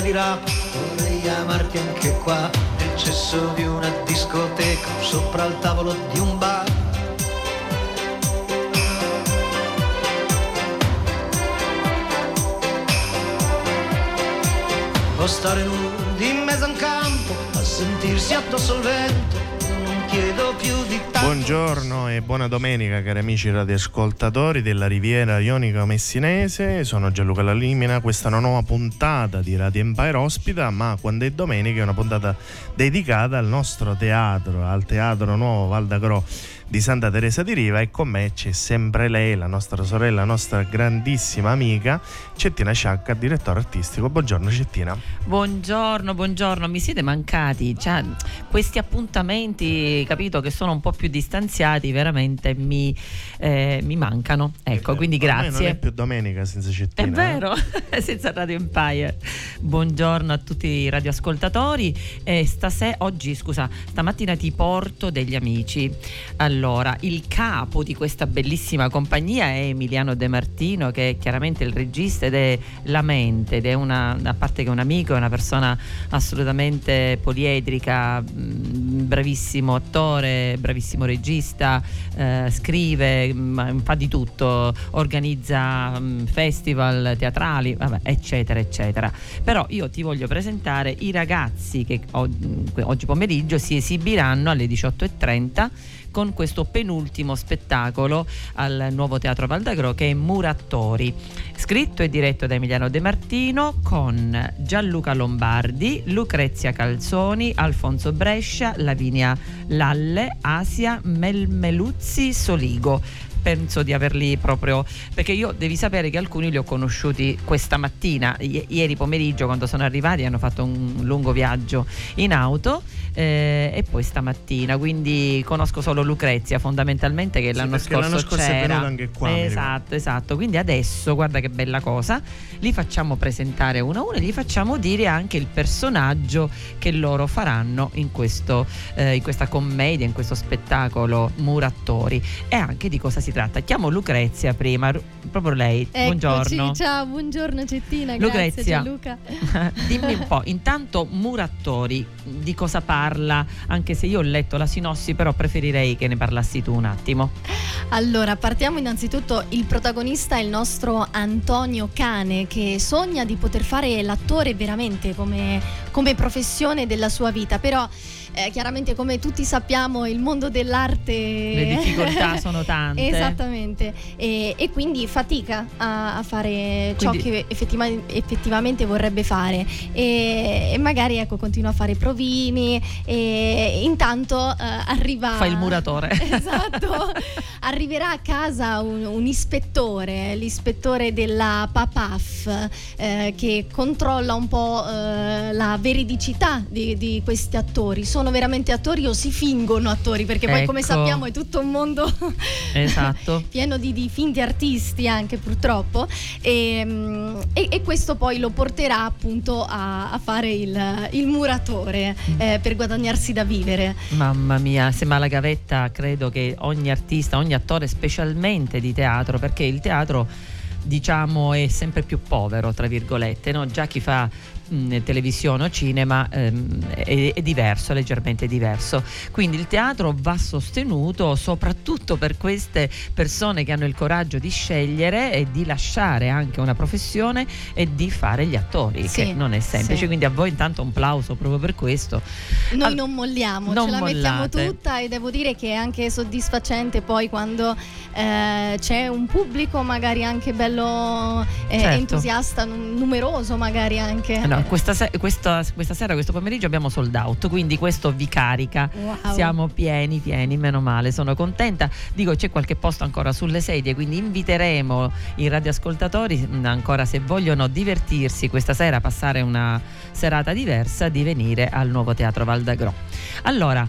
testa di rapa, vorrei amarti anche qua, nel cesso di una discoteca, sopra il tavolo di un bar. O stare nudi in mezzo a un campo a sentirsi addosso al vento. Buongiorno e buona domenica cari amici radioascoltatori della Riviera Ionica Messinese, sono Gianluca Lalimina, questa è una nuova puntata di Radio Empire ospita, ma quando è domenica è una puntata dedicata al nostro teatro, al Teatro Nuovo Valdagro di Santa Teresa di Riva e con me c'è sempre lei, la nostra sorella, la nostra grandissima amica Cettina Sciacca, direttore artistico. Buongiorno Cettina. Buongiorno, buongiorno, mi siete mancati. Cioè, questi appuntamenti, capito, che sono un po' più distanziati, veramente mi, eh, mi mancano. Ecco, quindi Ormai grazie. Non è più domenica senza Cettina. È eh? vero, senza Radio Empire. Buongiorno a tutti i radioascoltatori. Eh, stase- oggi, scusa, stamattina ti porto degli amici. Allora, il capo di questa bellissima compagnia è Emiliano De Martino, che è chiaramente il regista ed è la mente, ed è una, a parte che è un amico, è una persona assolutamente poliedrica, mh, bravissimo attore, bravissimo regista, eh, scrive, mh, fa di tutto, organizza mh, festival teatrali, vabbè, eccetera, eccetera. Però io ti voglio presentare i ragazzi che oggi pomeriggio si esibiranno alle 18.30 con questo penultimo spettacolo al nuovo Teatro Valdagro che è Murattori, scritto e diretto da Emiliano De Martino con Gianluca Lombardi, Lucrezia Calzoni, Alfonso Brescia, Lavinia Lalle, Asia Melmeluzzi Soligo penso di averli proprio perché io devi sapere che alcuni li ho conosciuti questa mattina I- ieri pomeriggio quando sono arrivati hanno fatto un lungo viaggio in auto eh, e poi stamattina. Quindi conosco solo Lucrezia fondamentalmente che Sì, l'anno scorso, l'anno scorso è c'era. venuta anche qua, esatto esatto. Quindi adesso guarda che bella cosa li facciamo presentare uno a uno e gli facciamo dire anche il personaggio che loro faranno in, questo, eh, in questa commedia in questo spettacolo Murattori. E anche di cosa si tratta. Chiamo Lucrezia prima, proprio lei. Eccoci, Buongiorno. ciao, buongiorno Cettina, Lucrezia. Dimmi un po', intanto Murattori di cosa parla? Anche se io ho letto la sinossi, però preferirei che ne parlassi tu un attimo. Allora, partiamo innanzitutto, il protagonista è il nostro Antonio Cane che sogna di poter fare l'attore veramente come, come professione della sua vita, però eh, chiaramente come tutti sappiamo il mondo dell'arte... Le difficoltà sono tante. Esattamente, e, e quindi fatica a, a fare ciò Quindi- che effettiva- effettivamente vorrebbe fare e, e magari ecco continua a fare provini e intanto eh, arriva... Fa il muratore. Esatto, arriverà a casa un, un ispettore, l'ispettore della PAPAF eh, che controlla un po' eh, la veridicità di, di questi attori. Sono veramente attori o si fingono attori? Perché poi come Ecco. sappiamo è tutto un mondo Esatto. pieno di, di finti artisti anche purtroppo e, mm, e- e questo poi lo porterà appunto a, a fare il, il muratore Mm. eh, per guadagnarsi da vivere. Mamma mia, sembra la gavetta, credo che ogni artista, ogni attore, specialmente di teatro, perché il teatro diciamo è sempre più povero, tra virgolette, no? già chi fa mh, televisione o cinema ehm, è, è diverso, è leggermente diverso. Quindi il teatro va sostenuto soprattutto per queste persone che hanno il coraggio di scegliere e di lasciare anche una professione e di fare gli attori, Sì, che non è semplice. sì. Quindi a voi intanto un plauso proprio per questo. Noi Al- non molliamo, non ce la mettiamo mollate. tutta e devo dire che è anche soddisfacente poi quando eh, c'è un pubblico magari anche bello eh, Certo. entusiasta, num- numeroso magari anche. Eh no, Questa, se- questa, questa sera, questo pomeriggio abbiamo sold out, quindi questo vi carica. Wow. Siamo pieni, pieni, meno male, sono contenta. Dico, c'è qualche posto ancora sulle sedie, quindi inviteremo i radioascoltatori, mh, ancora se vogliono divertirsi questa sera, passare una serata diversa, di venire al nuovo Teatro Val d'Agro. Allora,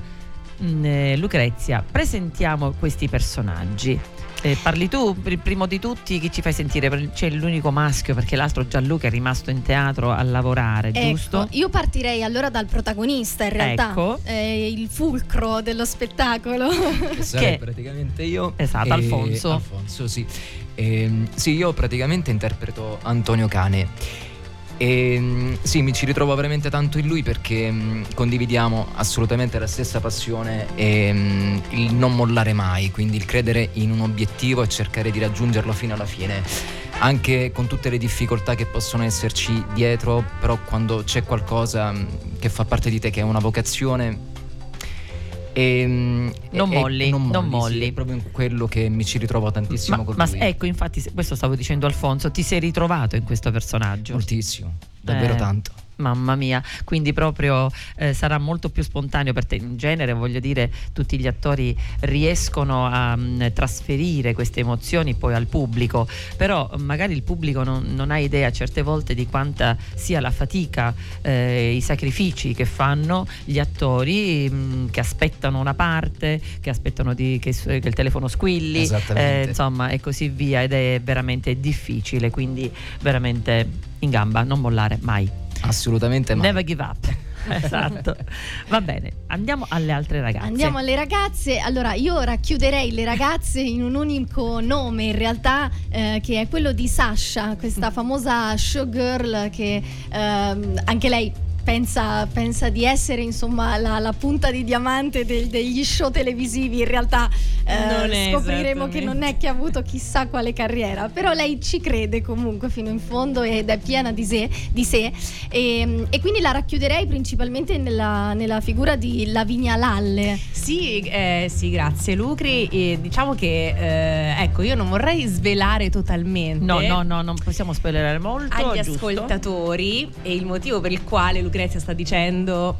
mh, eh, Lucrezia, presentiamo questi personaggi. Eh, parli tu, il primo di tutti, chi ci fai sentire? C'è l'unico maschio perché l'altro Gianluca è rimasto in teatro a lavorare, Ecco, giusto? io partirei allora dal protagonista in realtà, Ecco. eh, il fulcro dello spettacolo. Che sarei Che- praticamente io. Esatto, E- Alfonso. Alfonso, sì. Ehm, sì, io praticamente interpreto Antonio Cane. E sì, mi ci ritrovo veramente tanto in lui perché mh, condividiamo assolutamente la stessa passione e mh, il non mollare mai, quindi il credere in un obiettivo e cercare di raggiungerlo fino alla fine. Anche con tutte le difficoltà che possono esserci dietro, però quando c'è qualcosa mh, che fa parte di te, che è una vocazione, e, mh, Non e- e molli, non sì, molli. è proprio in quello che mi ci ritrovo tantissimo Ma, con ma lui. ecco, infatti, questo stavo dicendo Alfonso, ti sei ritrovato in questo personaggio? Moltissimo, davvero Eh, tanto. Mamma mia, quindi proprio eh, sarà molto più spontaneo per te. In genere, voglio dire, tutti gli attori riescono a mm, trasferire queste emozioni poi al pubblico, però magari il pubblico non, non ha idea certe volte di quanta sia la fatica, eh, i sacrifici che fanno gli attori mm, che aspettano una parte, che aspettano di- che, che il telefono squilli, eh, insomma, e così via. Ed è veramente difficile, quindi veramente in gamba, non mollare mai. Assolutamente mai. Never give up. esatto. Va bene, andiamo alle altre ragazze. Andiamo alle ragazze. Allora, io racchiuderei le ragazze in un unico nome, in realtà, eh, che è quello di Sasha, questa famosa showgirl che ehm, anche lei. Pensa, pensa di essere insomma la, la punta di diamante del- degli show televisivi in realtà eh, scopriremo che non è che ha avuto chissà quale carriera però lei ci crede comunque fino in fondo ed è piena di sé, di sé. E, e quindi la racchiuderei principalmente nella, nella figura di Lavinia Lalle Sì, eh, sì, grazie Lucri. E diciamo che eh, ecco, io non vorrei svelare totalmente. No, no, no, non possiamo spoilerare molto. Agli giusto? ascoltatori e il motivo per il quale Lucrezia sta dicendo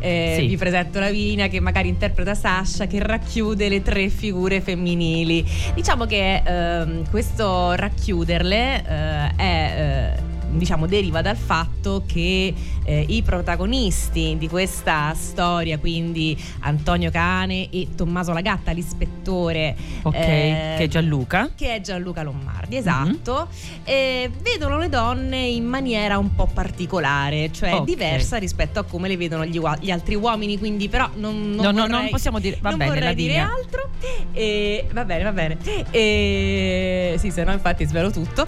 eh, Sì. vi presento Lavinia che magari interpreta Sasha che racchiude le tre figure femminili diciamo che ehm, questo racchiuderle eh, è eh, diciamo deriva dal fatto che eh, i protagonisti di questa storia quindi Antonio Cane e Tommaso Lagatta l'ispettore Ok, eh, che è Gianluca. che è Gianluca Lombardi, esatto, e vedono le donne in maniera un po' particolare, cioè Ok. diversa rispetto a come le vedono gli, ua- gli altri uomini, quindi però non, non No, no, vorrei, non possiamo dire. Va non bene, vorrei dire altro. E, va bene, va bene. E, sì, se no infatti svelo tutto.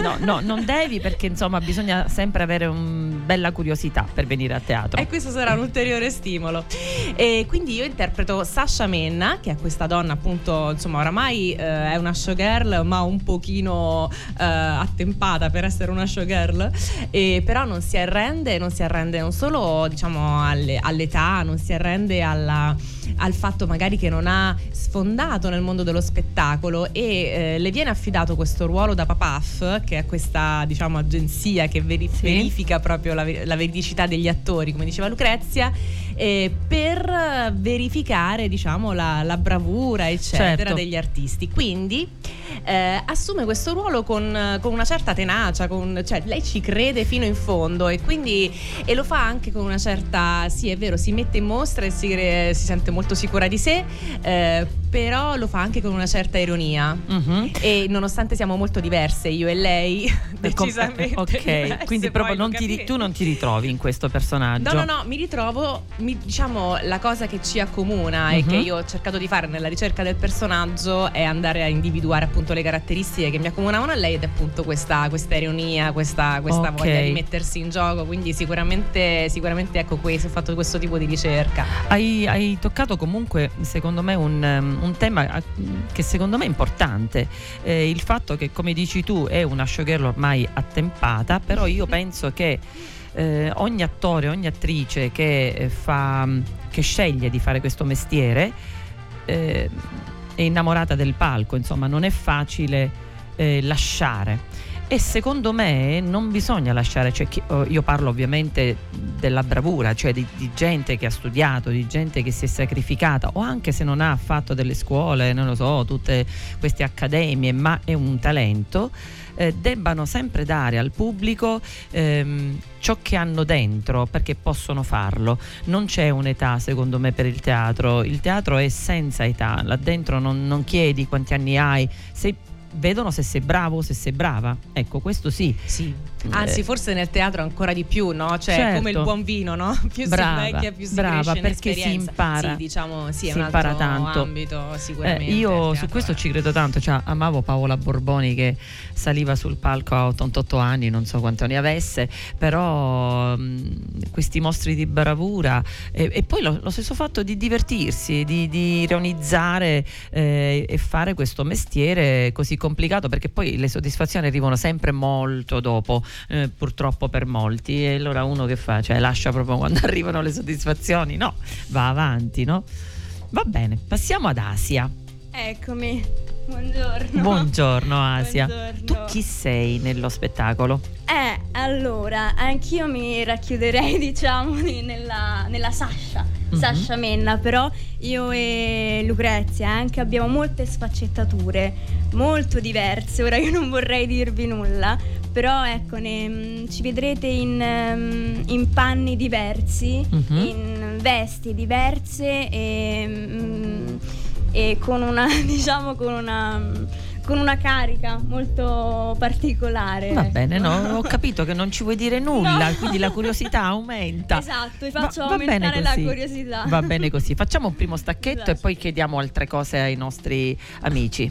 No, no, non devi perché insomma bisogna sempre avere una bella curiosità per venire a teatro. E questo sarà un ulteriore stimolo. E quindi io interpreto Sasha Menna, che è questa donna appunto, insomma, oramai eh, è una showgirl, ma un pochino eh, attempata per essere una showgirl. E però non si arrende, non si arrende non solo diciamo alle- all'età, non si arrende alla- al fatto magari che non ha sfondato nel mondo dello spettacolo e eh, le viene affidato questo ruolo da Papaf, che è questa diciamo agenzia che veri- Sì. verifica proprio la, ver- la veridicità degli attori, come diceva Lucrezia, eh, per verificare diciamo la, la bravura eccetera Certo. degli artisti. Quindi eh, assume questo ruolo con, con una certa tenacia, con- cioè lei ci crede fino in fondo e quindi e lo fa anche con una certa, sì è vero, si mette in mostra e si, cre- si sente molto sicura di sé, eh, però lo fa anche con una certa ironia. Mhm. E nonostante siamo molto diverse, io e lei, com- decisamente. Ok, diverse, quindi proprio non ti tu non ti ritrovi in questo personaggio. No, no, no, mi ritrovo, mi- diciamo, la cosa che ci accomuna e Mhm. che io ho cercato di fare nella ricerca del personaggio è andare a individuare appunto le caratteristiche che mi accomunavano a lei ed è appunto questa, questa ironia, questa, questa Ok. voglia di mettersi in gioco, quindi sicuramente, sicuramente ecco questo, ho fatto questo tipo di ricerca. Hai, hai toccato comunque, secondo me, un, um, un tema che secondo me è importante. Eh, il fatto che, come dici tu, è una showgirl ormai attempata, però io penso che eh, ogni attore, ogni attrice che, eh, fa, che sceglie di fare questo mestiere eh, è innamorata del palco, insomma, non è facile eh, lasciare. e secondo me non bisogna lasciare, cioè, oh, io parlo ovviamente della bravura, cioè di, di gente che ha studiato, di gente che si è sacrificata o anche se non ha fatto delle scuole, non lo so, tutte queste accademie, ma è un talento, eh, debbano sempre dare al pubblico ehm, ciò che hanno dentro perché possono farlo. Non c'è un'età secondo me per il teatro, il teatro è senza età, là dentro non, non chiedi quanti anni hai, sei vedono se sei bravo, se sei brava. Ecco, questo sì. Sì. Anzi, Eh, forse nel teatro ancora di più, no? Cioè, Certo. come il buon vino, no? Più Brava, si invecchia, più si brava, perché si impara. Sì, diciamo, sì, Si impara tanto. ambito Eh, sicuramente. il io su questo ci credo tanto, cioè, amavo Paola Borboni che saliva sul palco a 88 anni, non so quanti ne avesse, però mh, questi mostri di bravura e, e poi lo, lo stesso fatto di divertirsi, di, di ironizzare eh, e fare questo mestiere così complicato perché poi le soddisfazioni arrivano sempre molto dopo, eh, purtroppo per molti e allora uno che fa? Cioè lascia proprio quando arrivano le soddisfazioni? No, va avanti, no? Va bene, passiamo ad Asia. Eccomi. Buongiorno. Buongiorno Asia. Buongiorno. Tu chi sei nello spettacolo? Eh, allora, anch'io mi racchiuderei, diciamo, di- nella, nella Sasha, Mhm. Sasha Menna, però io e Lucrezia anche abbiamo molte sfaccettature, molto diverse, ora io non vorrei dirvi nulla, però ecco, ne- mm, ci vedrete in, ehm, in panni diversi, Mhm. in vesti diverse e, mm, e con una, diciamo, con una... Con una carica molto particolare. Va ecco. bene, no, ho capito che non ci vuoi dire nulla, No. quindi la curiosità aumenta. Esatto, vi Va- faccio va bene aumentare la curiosità. Va bene così. Facciamo un primo stacchetto e Esatto. poi chiediamo altre cose ai nostri amici.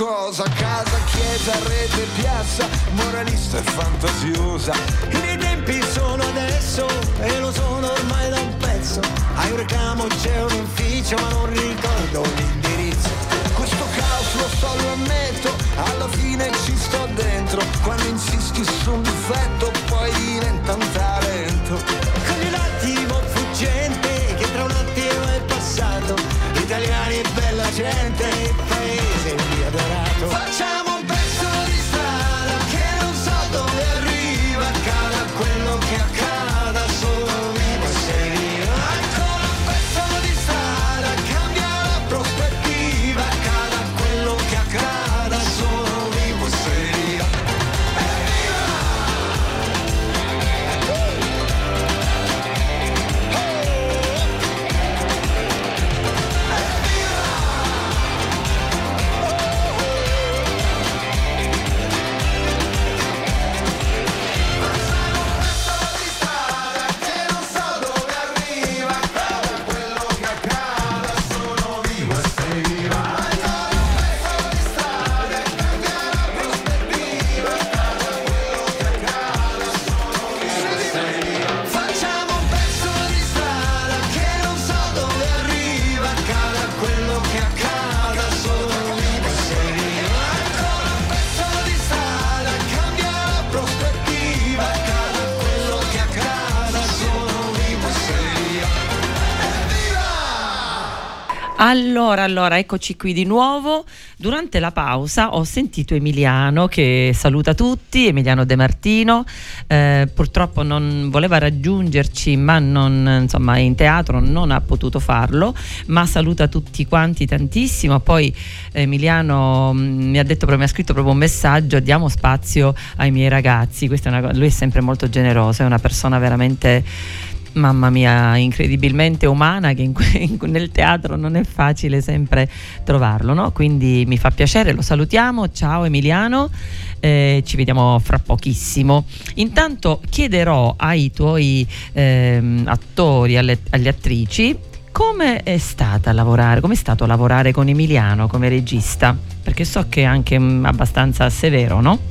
cosa, casa, chiesa, rete, piazza, moralista e fantasiosa. I miei tempi sono adesso e lo sono ormai da un pezzo. Hai un reclamo, c'è un ufficio, ma non ricordo l'indirizzo. Questo caos lo so, lo ammetto, alla fine ci sto dentro. Quando insisti su un difetto Allora, allora, eccoci qui di nuovo. Durante la pausa ho sentito Emiliano che saluta tutti, Emiliano De Martino. Eh, purtroppo non voleva raggiungerci, ma non, insomma, in teatro non ha potuto farlo, ma saluta tutti quanti tantissimo. Poi Emiliano mm, mi ha detto mi ha scritto proprio un messaggio: diamo spazio ai miei ragazzi. È una, lui è sempre molto generoso, è una persona veramente mamma mia, incredibilmente umana che in in- nel teatro non è facile sempre trovarlo, no? Quindi mi fa piacere, lo salutiamo, ciao Emiliano, eh, ci vediamo fra pochissimo. Intanto chiederò ai tuoi ehm, attori, alle, alle attrici, come è stata lavorare, come stato lavorare con Emiliano come regista? Perché so che è anche mm, abbastanza severo, no?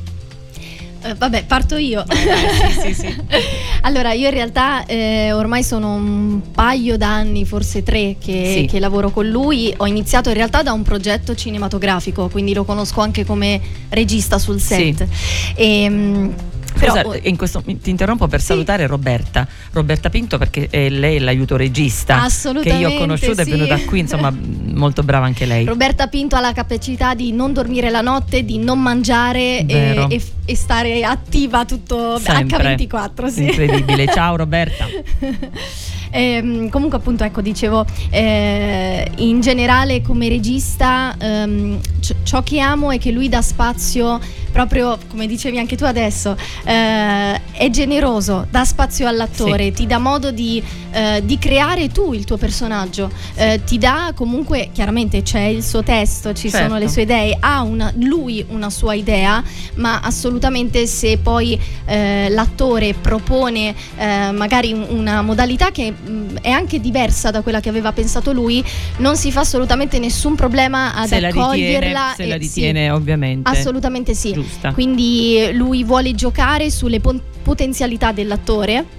Eh, vabbè, parto io. sì, sì, sì. allora, io in realtà eh, ormai sono un paio d'anni, forse tre, che, che lavoro con lui. Ho iniziato in realtà da un progetto cinematografico, quindi lo conosco anche come regista sul set. Ehm, però, Scusa, oh, in questo, ti interrompo per Sì. salutare Roberta, Roberta Pinto perché è lei è l'aiuto regista che io ho conosciuto, sì. è venuta qui, insomma molto brava anche lei. Roberta Pinto ha la capacità di non dormire la notte, di non mangiare e, Vero. e- e stare attiva tutto Sempre. H24. Sì. Incredibile, ciao Roberta. Ehm, comunque appunto ecco dicevo eh, in generale come regista ehm, c- ciò che amo è che lui dà spazio proprio come dicevi anche tu adesso eh, è generoso dà spazio all'attore ti dà modo di, eh, di creare tu il tuo personaggio Eh, ti dà comunque chiaramente c'è il suo testo ci Certo. sono le sue idee ha una, lui una sua idea ma assolutamente se poi eh, l'attore propone eh, magari un- una modalità che mh, è anche diversa da quella che aveva pensato lui, non si fa assolutamente nessun problema ad se la ritiene, accoglierla. se la sì, ritiene ovviamente. assolutamente sì. Giusta. Quindi lui vuole giocare sulle pon- potenzialità dell'attore.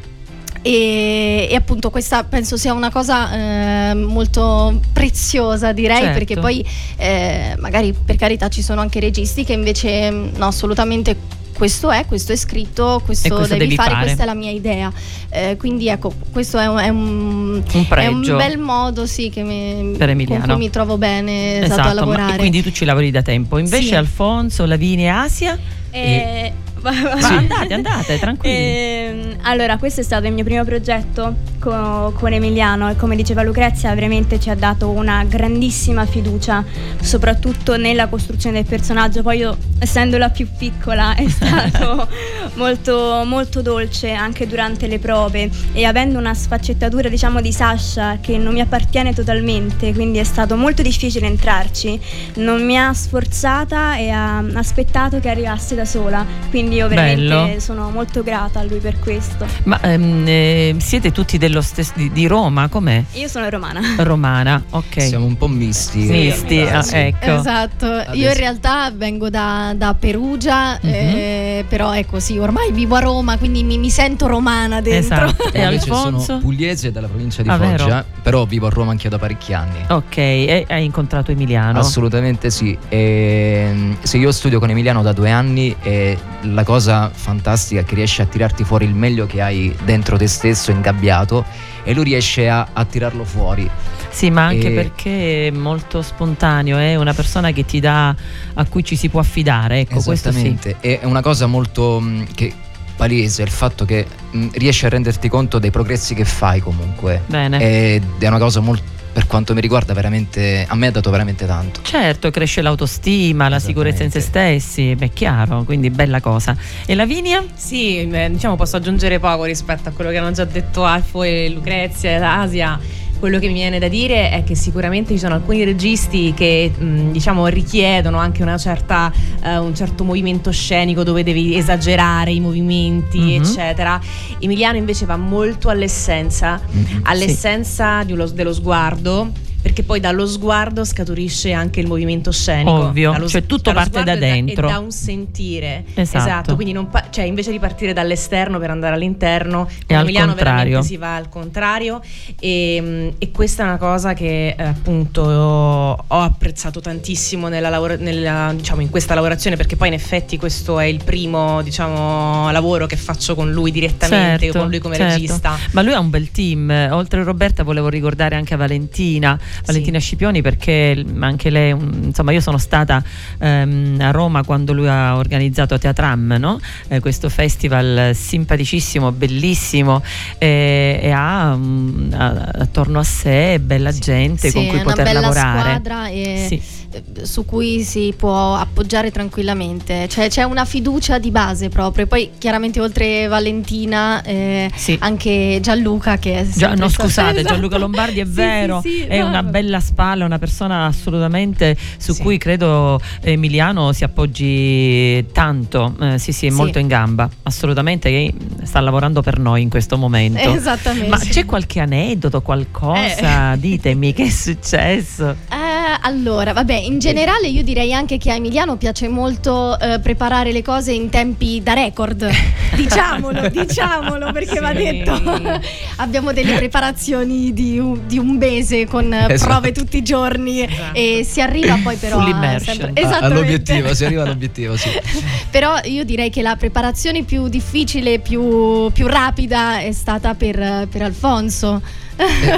E, e appunto questa penso sia una cosa eh, molto preziosa direi Certo. perché poi eh, magari per carità ci sono anche registi che invece mm, no assolutamente questo è, questo è scritto, questo, questo devi, devi fare, fare. questa è la mia idea. Eh, quindi ecco, questo è un, è un- Un è un bel modo sì, che mi, Per Emiliano. con cui mi trovo bene esatto, a Esatto, ma- lavorare. e quindi tu ci lavori da tempo. Invece Sì. Alfonso, Lavinia e Asia? Eh, va- Ma andate, andate, tranquilli. Ehm, allora, questo è stato il mio primo progetto co- con Emiliano e come diceva Lucrezia, veramente ci ha dato una grandissima fiducia, soprattutto nella costruzione del personaggio. Poi io, essendo la più piccola, è stato molto, molto dolce anche durante le prove e avendo una sfaccettatura, diciamo, di Sasha che non mi appartiene totalmente, quindi è stato molto difficile entrarci. Non mi ha sforzata e ha aspettato che arrivasse da sola, quindi io veramente Bello. sono molto grata a lui per questo. Ma ehm, eh, siete tutti dello stesso di, di Roma, com'è? Io sono romana. Romana, ok. Siamo un po' misti. Misti, Eh, ah, ecco. Esatto, io in Adesso- realtà vengo da, da Perugia, Mhm. eh, però ecco sì, ormai vivo a Roma, quindi mi, mi sento romana dentro. Esatto. E Invece Alfonso? sono pugliese dalla provincia di Ah, vero? Foggia, però vivo a Roma anch'io da parecchi anni. Ok, e hai incontrato Emiliano? Assolutamente sì. Ehm, se io studio con Emiliano da due anni e la cosa fantastica è che riesce a tirarti fuori il meglio che hai dentro te stesso, ingabbiato, e lui riesce a, a tirarlo fuori. Sì, ma anche E- perché è molto spontaneo, è una persona che ti dà, a cui ci si può affidare, ecco, questo sì. Esattamente. E È una cosa molto mh, che palese il fatto che mh, riesci a renderti conto dei progressi che fai comunque. Bene. Ed è una cosa molto per quanto mi riguarda veramente a me ha dato veramente tanto. Certo, cresce l'autostima, la sicurezza in se stessi, beh, è chiaro, quindi bella cosa. E Lavinia? Sì, eh, diciamo posso aggiungere poco rispetto a quello che hanno già detto Alfo e Lucrezia e Asia. Quello che mi viene da dire è che sicuramente ci sono alcuni registi che mh, diciamo richiedono anche una certa, eh, un certo movimento scenico dove devi esagerare i movimenti, Mhm. eccetera. Emiliano invece va molto all'essenza, Mhm. all'essenza di uno- dello sguardo. Perché poi dallo sguardo scaturisce anche il movimento scenico. Ovvio, Dallo- cioè tutto parte da e dentro. E da un sentire. Esatto. quindi non pa- cioè, invece di partire dall'esterno per andare all'interno, con al Emiliano contrario. veramente si va al contrario e, mm, e questa è una cosa che eh, appunto ho apprezzato tantissimo nella nella- diciamo, in questa lavorazione perché poi in effetti questo è il primo diciamo, lavoro che faccio con lui direttamente, Certo, con lui come certo. regista. Ma lui ha un bel team, oltre a Roberta volevo ricordare anche Valentina, Valentina Scipioni perché anche lei, insomma io sono stata ehm, a Roma quando lui ha organizzato Teatram, no? Eh, questo festival simpaticissimo, bellissimo eh, e ha mm, a- attorno a sé bella gente Sì, con cui poter lavorare. squadra e Sì. Eh, su cui si può appoggiare tranquillamente. Cioè c'è una fiducia di base proprio. Poi chiaramente oltre Valentina eh, Sì. anche Gianluca che è Gia- no, scusate, Esatto. Gianluca Lombardi è Sì, vero, sì, è no, una bella spalla, una persona assolutamente su cui credo Emiliano si appoggi tanto. Eh, sì, sì, è molto in gamba, assolutamente. che sta lavorando per noi in questo momento. Esattamente. Ma c'è qualche aneddoto, qualcosa? Ditemi che è successo. Eh, allora, vabbè, in generale io direi anche che a Emiliano piace molto eh, preparare le cose in tempi da record. diciamolo, diciamolo, perché va Sì. detto. Abbiamo delle preparazioni di un, di un mese con Esatto. prove tutti i giorni e si arriva poi però a sempre- Ah, all'obiettivo, si arriva all'obiettivo, sì. Però io direi che la preparazione più difficile, più, più rapida è stata per, per Alfonso.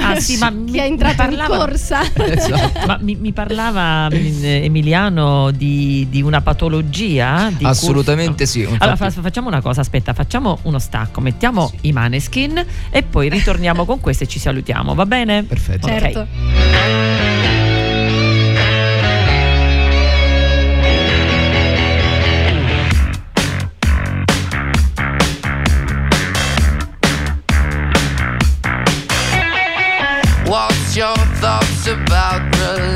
Ah, sì, ma mi- che è entrato parlava- in corsa. Esatto. Ma mi, mi parlava mm, Emiliano di, di una patologia? Di Assolutamente sì. Allora fa- facciamo una cosa, aspetta, facciamo uno stacco, mettiamo i maneskin e poi ritorniamo con questo e ci salutiamo, va bene? Perfetto. Certo. What's your thoughts about religion?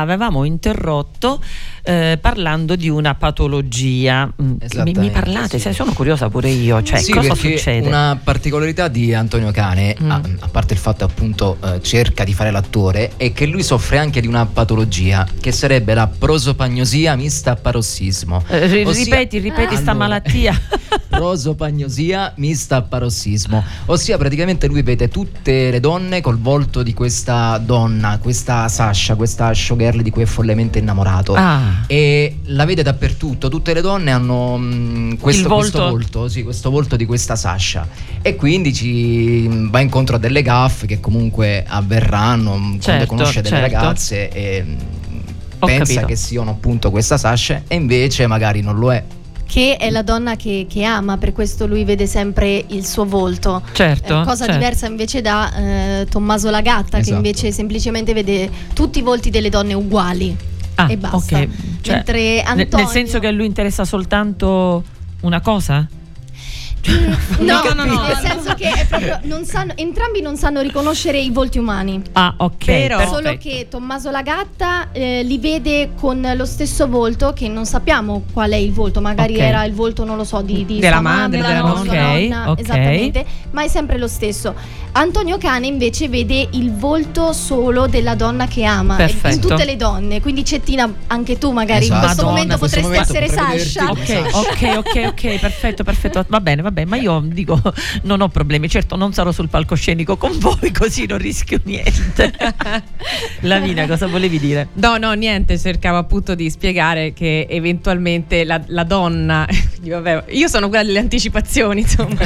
Avevamo interrotto eh, parlando di una patologia. Mm, Mi, mi parlate? sì. Sono curiosa pure io. Cioè, sì, cosa succede? una particolarità di Antonio Cane, Mm. a, a parte il fatto appunto eh, cerca di fare l'attore, è che lui soffre anche di una patologia che sarebbe la prosopagnosia mista a parossismo. Eh, ri- Ossia- ripeti, ripeti sta Allora, malattia. prosopagnosia mista a parossismo, ossia praticamente lui vede tutte le donne col volto di questa donna, questa Sasha, questa showgirl di cui è follemente innamorato. Ah. E la vede dappertutto, tutte le donne hanno mm, questo, Il questo volto. volto, sì, questo volto di questa Sasha. E quindi ci mm, va incontro a delle gaffe che comunque avverranno mm, quando Certo, conosce delle certo. ragazze e Ho pensa capito. che siano appunto questa Sasha e invece magari non lo è. Che è la donna che, che ama, per questo lui vede sempre il suo volto. Certo. Eh, cosa certo. diversa invece da eh, Tommaso Lagatta, che Esatto. invece semplicemente vede tutti i volti delle donne uguali. Ah, e basta. ok. Cioè, Antonio... Nel senso che a lui interessa soltanto una cosa? No, No, no, no. nel senso che è proprio, non sanno, entrambi non sanno riconoscere i volti umani. Ah, ok. Però- perfetto. Solo che Tommaso Lagatta eh, li vede con lo stesso volto, che non sappiamo qual è il volto, magari Ok. era il volto, non lo so, di, di Della sua madre, mamma, della no, nonna. sua Ok, nonna, ok. esattamente, ma è sempre lo stesso. Antonio Cane invece vede il volto solo della donna che ama, e- in Perfetto. tutte le donne, quindi Cettina, anche tu magari in Esatto. questo Madonna, momento in questo potresti momento essere Sasha. Ok, ok, ok, ok, perfetto, perfetto. Va bene, va bene, ma io dico non ho problemi. Certo, non sarò sul palcoscenico con voi, così non rischio niente. Lavina, cosa volevi dire? No, no, niente, cercavo appunto di spiegare che eventualmente la, la donna, vabbè, io sono quella delle anticipazioni, insomma,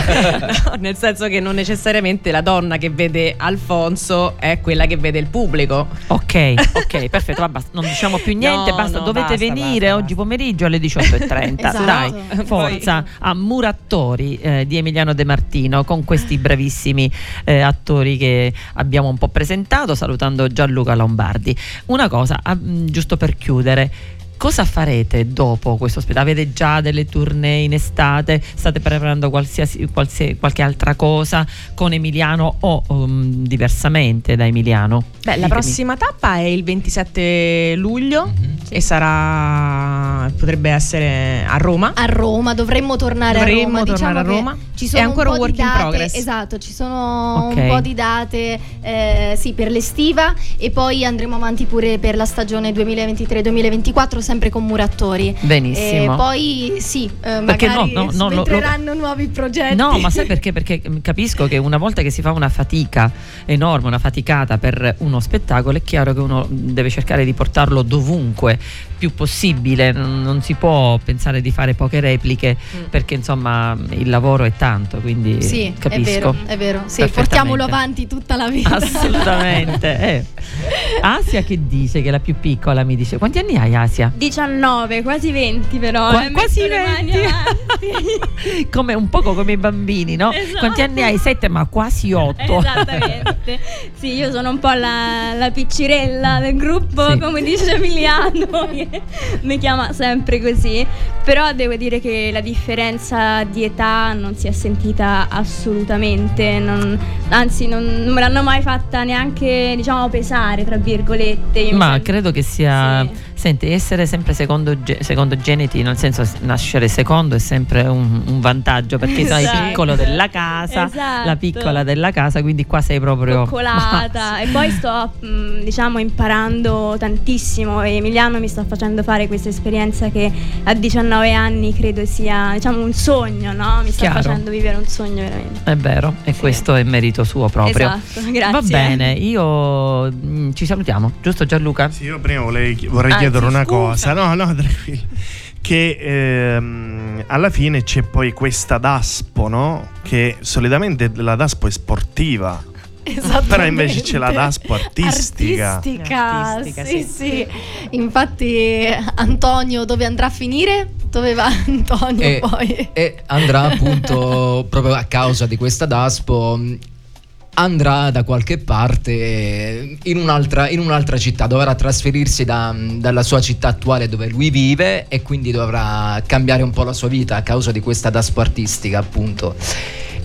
No, nel senso che non necessariamente la donna che vede Alfonso è quella che vede il pubblico. Ok, ok, perfetto, va, basta, non diciamo più niente, No, basta, no, dovete basta, venire basta, oggi pomeriggio alle 18.30. Esatto. Dai, forza a Murattori eh, di Emiliano De Martino con questi bravissimi eh, attori che abbiamo un po' presentato, salutando Gianluca Lombardi. Una cosa, ah, giusto per chiudere. Cosa farete dopo questo spettacolo? Avete già delle tournée in estate? State preparando qualsiasi, qualsi- qualche altra cosa con Emiliano o um, diversamente da Emiliano? Beh, la prossima tappa è il 27 luglio Mhm. e sarà, potrebbe essere a Roma. a Roma, dovremmo tornare Dovremmo a Roma. tornare diciamo a Roma. Ci È sono ancora un un work in date, progress. esatto, ci sono Ok. un po' di date eh, sì, per l'estiva e poi andremo avanti pure per la stagione 2023-2024 sempre con Murattori. Benissimo. E poi sì, eh, Perché magari no, no, no, lo- nuovi progetti. No, ma sai perché? Perché mm, capisco che una volta che si fa una fatica enorme, una faticata per uno spettacolo, è chiaro che uno deve cercare di portarlo dovunque più possibile. Non, si può pensare di fare poche repliche perché insomma il lavoro è tanto, quindi Sì, capisco. è vero, è vero. Sì, portiamolo avanti tutta la vita. Assolutamente. eh. Asia che dice che è la più piccola mi dice quanti anni hai Asia? 19, quasi 20 però. Qua- eh, quasi metto le mani 20. avanti. come un poco come i bambini, no? Esatto. Quanti anni hai? Sette, ma quasi otto. Esattamente. Sì, io sono un po' la, la piccirella del gruppo, Sì. come dice Emiliano, che mi chiama sempre così. Però devo dire che la differenza di età non si è sentita assolutamente, non- anzi non, non me l'hanno mai fatta neanche, diciamo, pesare, tra virgolette. Io Ma credo che sia. Sì. Senti, essere sempre secondo, ge- secondogeniti, nel senso nascere secondo è sempre un, un vantaggio perché sei Esatto. piccolo della casa, Esatto. la piccola della casa, quindi qua sei proprio. coccolata e poi sto mh, diciamo imparando tantissimo e Emiliano mi sta facendo fare questa esperienza che a 19 anni credo sia diciamo un sogno no? mi sta Chiaro. facendo vivere un sogno veramente È vero, e questo è merito suo proprio. esatto grazie Va bene, io mm, ci salutiamo, giusto Gianluca? Sì, io prima vorrei, vorrei Anzi, chiedere una scusa. cosa. No, no, tranquillo. Che ehm, alla fine c'è poi questa DASPO, no? Che solitamente la DASPO è sportiva. Però invece c'è la DASPO artistica. Artistica, Artistica, sì, sì. sì. Infatti Antonio dove andrà a finire? Dove va Antonio E, poi? e andrà appunto proprio a causa di questa DASPO andrà da qualche parte eh, in un'altra, in un'altra città dovrà trasferirsi da- dalla sua città attuale dove lui vive e quindi dovrà cambiare un po' la sua vita a causa di questa DASPO artistica appunto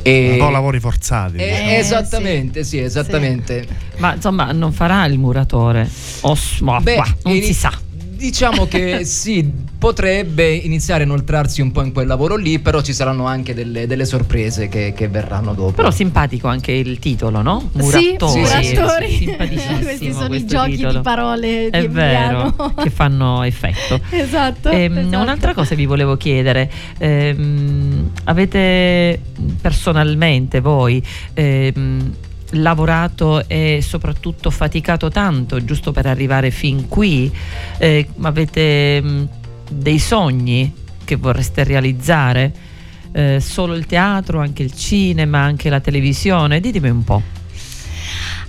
e, Un po' lavori forzati. Eh, diciamo. Eh, esattamente, sì, esattamente. Ma insomma, non farà il muratore. O Beh, bah, non ini- si sa. Diciamo che sì, potrebbe iniziare a inoltrarsi un po' in quel lavoro lì, però ci saranno anche delle, delle sorprese che, che verranno dopo. Però simpatico anche il titolo, no? Sì, Murattori. sì, Muratori. Simpaticissimo Questi sono i giochi titolo. di parole di È vero, che fanno effetto. esatto, Ehm, esatto. Un'altra cosa vi volevo chiedere, Ehm, avete personalmente voi ehm, lavorato e soprattutto faticato tanto giusto per arrivare fin qui? Eh, avete mh, dei sogni che vorreste realizzare? Eh, solo il teatro, anche il cinema, anche la televisione? Ditemi un po'.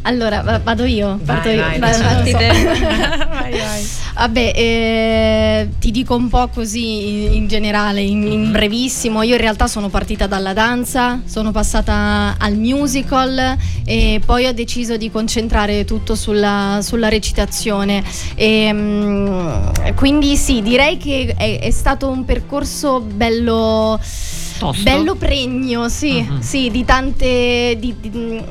Allora, va- vado io. Vai, Parto io. vai, Vai, vai, vai, vai. Vabbè, eh, ti dico un po' così in, in generale, in, in brevissimo. Io in realtà sono partita dalla danza, sono passata al musical e poi ho deciso di concentrare tutto sulla, sulla recitazione. E, mm, quindi sì, direi che è, è stato un percorso bello... Tosto? Bello pregno, sì, Mhm. sì, di tante, di, di-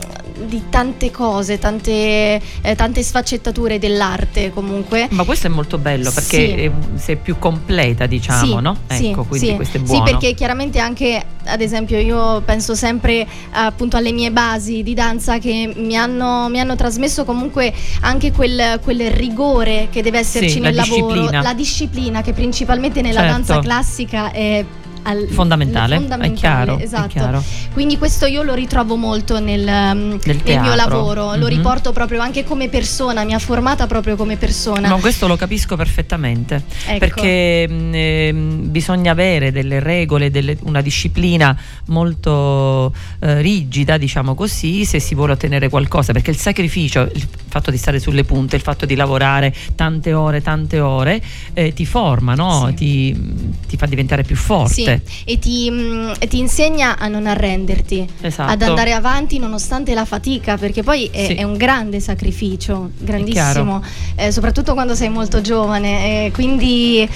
di tante cose, tante, eh, tante sfaccettature dell'arte comunque. Ma questo è molto bello perché Sì. sei più completa, diciamo, Sì, no? sì, Ecco, quindi sì. questo è Sì, buono. perché chiaramente anche, ad esempio, io penso sempre appunto alle mie basi di danza che mi hanno, mi hanno trasmesso comunque anche quel, quel rigore che deve esserci Sì, nel la lavoro, disciplina. la disciplina che principalmente nella Certo. danza classica è al- Fondamentale, fondamentale, è chiaro, è esatto. chiaro. Quindi questo io lo ritrovo molto nel, um, nel mio lavoro, lo Mhm. riporto proprio anche come persona, mi ha formata proprio come persona. No, questo lo capisco perfettamente Ecco. perché mh, ehm, bisogna avere delle regole, delle- una disciplina molto eh, rigida, diciamo così, se si vuole ottenere qualcosa, perché il sacrificio, il fatto di stare sulle punte, il fatto di lavorare tante ore, tante ore, eh, ti forma, no? Sì. ti, ti fa diventare più forte. Sì, e ti, mm, e ti insegna a non arrenderti, Esatto. ad andare avanti nonostante la fatica, perché poi è, Sì. è un grande sacrificio, grandissimo, eh, soprattutto quando sei molto giovane, eh, quindi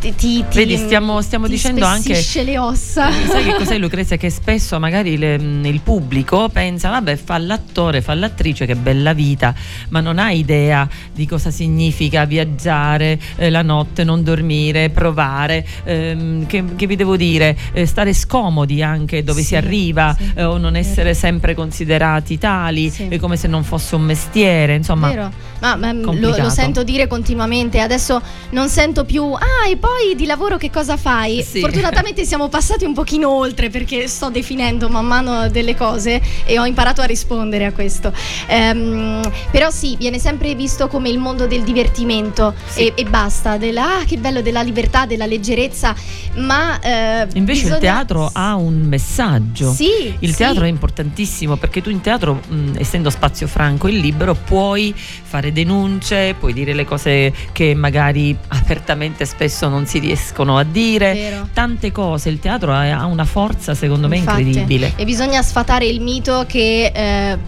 ti, ti- Vedi, stiamo- stiamo ti dicendo anche- le ossa. Sai che cos'è Lucrezia? Che spesso magari le- mh, il pubblico pensa, vabbè, fa l'attore, fa l'attrice, che bella vita, ma non ha idea di cosa significa viaggiare eh, la notte, non dormire, provare, ehm, che, che vi devo dire, eh, stare scomodi anche dove Sì, si arriva sì, eh, o non essere sempre considerati tali, Sì. come se non fosse un mestiere, insomma. Vero, ma, ma, lo, complicato. lo sento dire continuamente. Adesso non sento più. Ah, e poi di lavoro che cosa fai? Sì. Fortunatamente siamo passati un pochino oltre perché sto definendo man mano delle cose e ho imparato a rispondere a questo. Ehm, però sì, viene sempre visto come il mondo del divertimento Sì. e, e basta. Della, ah, che bello della libertà, della leggerezza. Ma eh, Invece bisogna- il teatro ha un messaggio. Sì, Il sì. teatro è importantissimo perché tu in teatro, mh, essendo spazio franco e libero, puoi fare denunce, puoi dire le cose che magari apertamente spesso non si riescono a dire. Vero. Tante cose, il teatro ha ha una forza secondo me Infatti. incredibile. E bisogna sfatare il mito che, eh,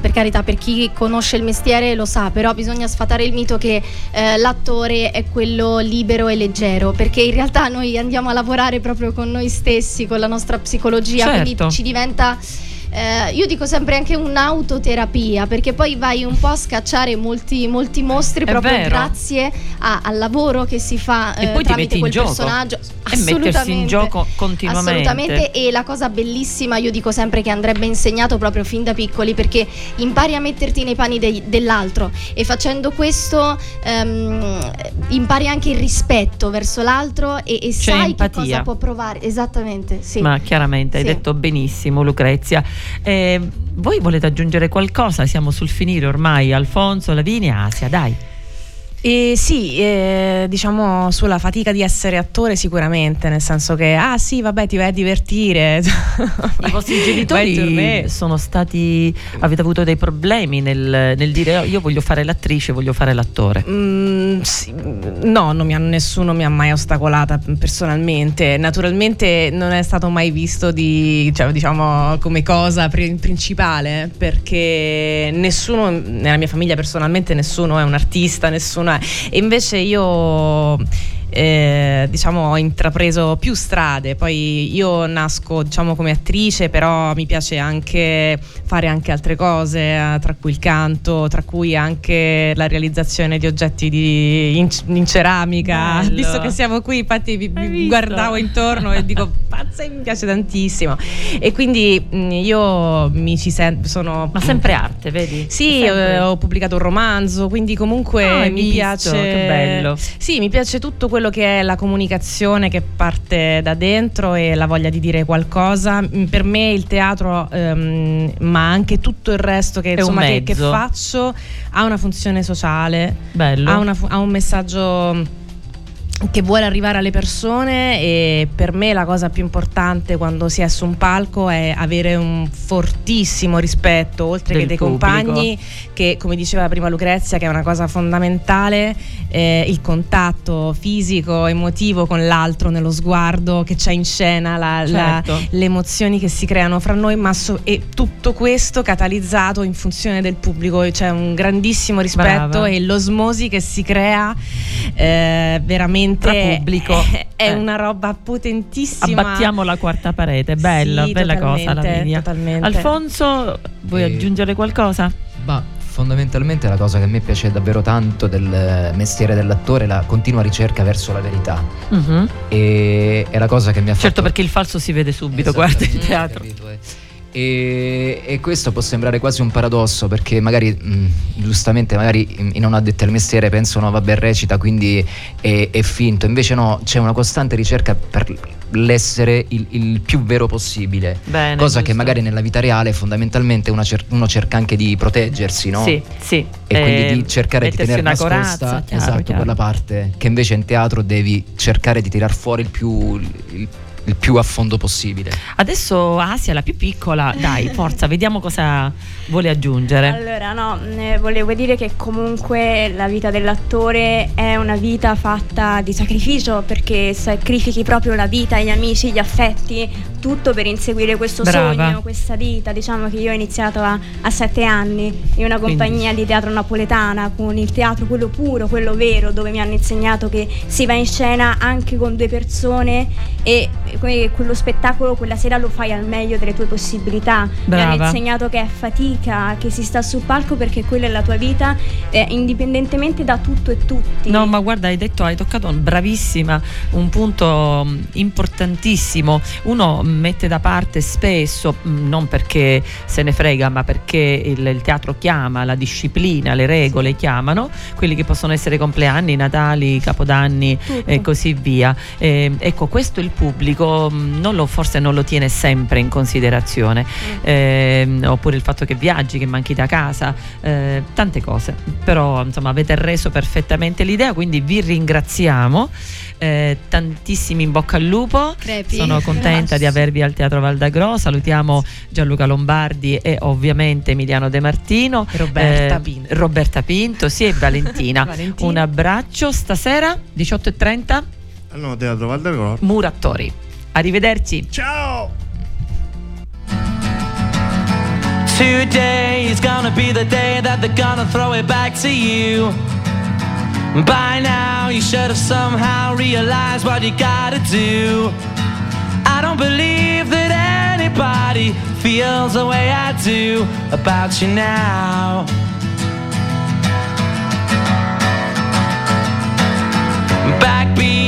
per carità, per chi conosce il mestiere lo sa, però bisogna sfatare il mito che eh, l'attore è quello libero e leggero, perché in realtà noi andiamo a lavorare proprio con noi stessi, con la nostra psicologia, Certo. quindi ci diventa... eh, io dico sempre anche un'autoterapia perché poi vai un po' a scacciare molti, molti mostri È proprio vero. grazie a- al lavoro che si fa E eh, poi ti tramite quel personaggio E mettersi in gioco continuamente. Assolutamente e la cosa bellissima io dico sempre che andrebbe insegnato proprio fin da piccoli perché impari a metterti nei panni dei- dell'altro e facendo questo ehm, impari anche il rispetto verso l'altro e, e sai empatia. che cosa può provare esattamente sì. Ma chiaramente hai Sì. detto benissimo Lucrezia. Eh, voi volete aggiungere qualcosa? Siamo sul finire ormai. Alfonso, Lavinia, Asia, dai. E sì, eh, diciamo sulla fatica di essere attore sicuramente, nel senso che, ah sì, vabbè, ti vai a divertire. I vostri genitori sono stati. avete avuto dei problemi nel, nel dire "Oh, io voglio fare l'attrice, voglio fare l'attore. Mm, sì, no, non mi ha- nessuno mi ha mai ostacolata personalmente. Naturalmente non è stato mai visto di, cioè, diciamo, come cosa pri- principale perché nessuno nella mia famiglia personalmente nessuno è un artista, nessuno è. Invece io eh, diciamo ho intrapreso più strade poi io nasco diciamo come attrice però mi piace anche fare anche altre cose eh, tra cui il canto tra cui anche la realizzazione di oggetti di- in, in ceramica Bello. visto che siamo qui infatti vi, guardavo intorno e dico pazza mi piace tantissimo e quindi mh, io mi ci sento sono Ma sempre arte, vedi? sì, Sempre. eh, ho pubblicato un romanzo, quindi comunque Ah, mi visto? piace. Che bello. Sì, mi piace tutto quello che è la comunicazione che parte da dentro e la voglia di dire qualcosa. Mm, Per me il teatro, ehm, ma anche tutto il resto che, insomma, che, che faccio, ha una funzione sociale, Bello. ha, una ha un messaggio che vuole arrivare alle persone e per me la cosa più importante quando si è su un palco è avere un fortissimo rispetto oltre che dei pubblico. compagni che come diceva prima Lucrezia che è una cosa fondamentale eh, il contatto fisico emotivo con l'altro nello sguardo che c'è in scena la- la- Certo. le emozioni che si creano fra noi ma so- e tutto questo catalizzato in funzione del pubblico c'è un grandissimo rispetto Brava. e l'osmosi che si crea eh, veramente Tra pubblico. è, è Eh. una roba potentissima Abbattiamo la quarta parete, bella, Sì, bella cosa Lavinia. totalmente. Alfonso, vuoi Eh, aggiungere qualcosa? Ma fondamentalmente la cosa che a me piace davvero tanto del mestiere dell'attore è la continua ricerca verso la verità. Mhm. E è la cosa che mi ha fatto. Certo, perché il falso si vede subito, guarda in Esattamente, teatro. capito, eh. E, e questo può sembrare quasi un paradosso perché magari mh, giustamente magari in non addetti al mestiere pensano vabbè recita quindi è, è finto invece no c'è una costante ricerca per l'essere il, il più vero possibile Bene, cosa che giusto. magari nella vita reale fondamentalmente cer- uno cerca anche di proteggersi no? Sì, sì. e quindi Eh, di cercare di tenere nascosta corazza, chiaro, esatto chiaro. quella parte che invece in teatro devi cercare di tirar fuori il più, il- il più a fondo possibile Adesso Asia, la più piccola, dai, forza, vediamo cosa vuole aggiungere. Allora, no, eh, volevo dire che comunque la vita dell'attore è una vita fatta di sacrificio perché sacrifichi proprio la vita, gli amici, gli affetti, tutto per inseguire questo Brava. sogno, questa vita. Diciamo che io ho iniziato a, a sette anni in una Quindi- compagnia di teatro napoletana con il teatro quello puro, quello vero, dove mi hanno insegnato che si va in scena anche con due persone e que- quello spettacolo quella sera lo fai al meglio delle tue possibilità. Mi Brava. hanno insegnato che è fatica, che si sta sul palco perché quella è la tua vita, eh, indipendentemente da tutto e tutti. No, ma guarda, hai detto, hai toccato bravissima un punto mh, importantissimo. Uno mette da parte spesso, mh, non perché se ne frega, ma perché il, il teatro chiama, la disciplina, le regole chiamano, quelli che possono essere compleanni, Natali, Capodanni Tutto. e così via. Eh, ecco, questo il pubblico mh, non lo- forse non lo tiene sempre in considerazione. Ehm, oppure il fatto che viaggi, che manchi da casa, eh, tante cose. Però insomma avete reso perfettamente l'idea, quindi vi ringraziamo. eh, tantissimi in bocca al lupo. Crepi. Sono contenta Grazie. di avervi al Teatro Valdagro. Salutiamo Gianluca Lombardi e ovviamente Emiliano De Martino. Roberta Eh, Pinto. Roberta Pinto, sì, e Valentina. Valentina. Un abbraccio stasera 18.30 Al nuovo teatro Valdagor. Murattori. Arrivederci. Ciao! Today's gonna be the day that they're gonna throw it back to you. By now, you should have somehow realized what you gotta do. I don't believe that anybody feels the way I do about you now. Backbeat,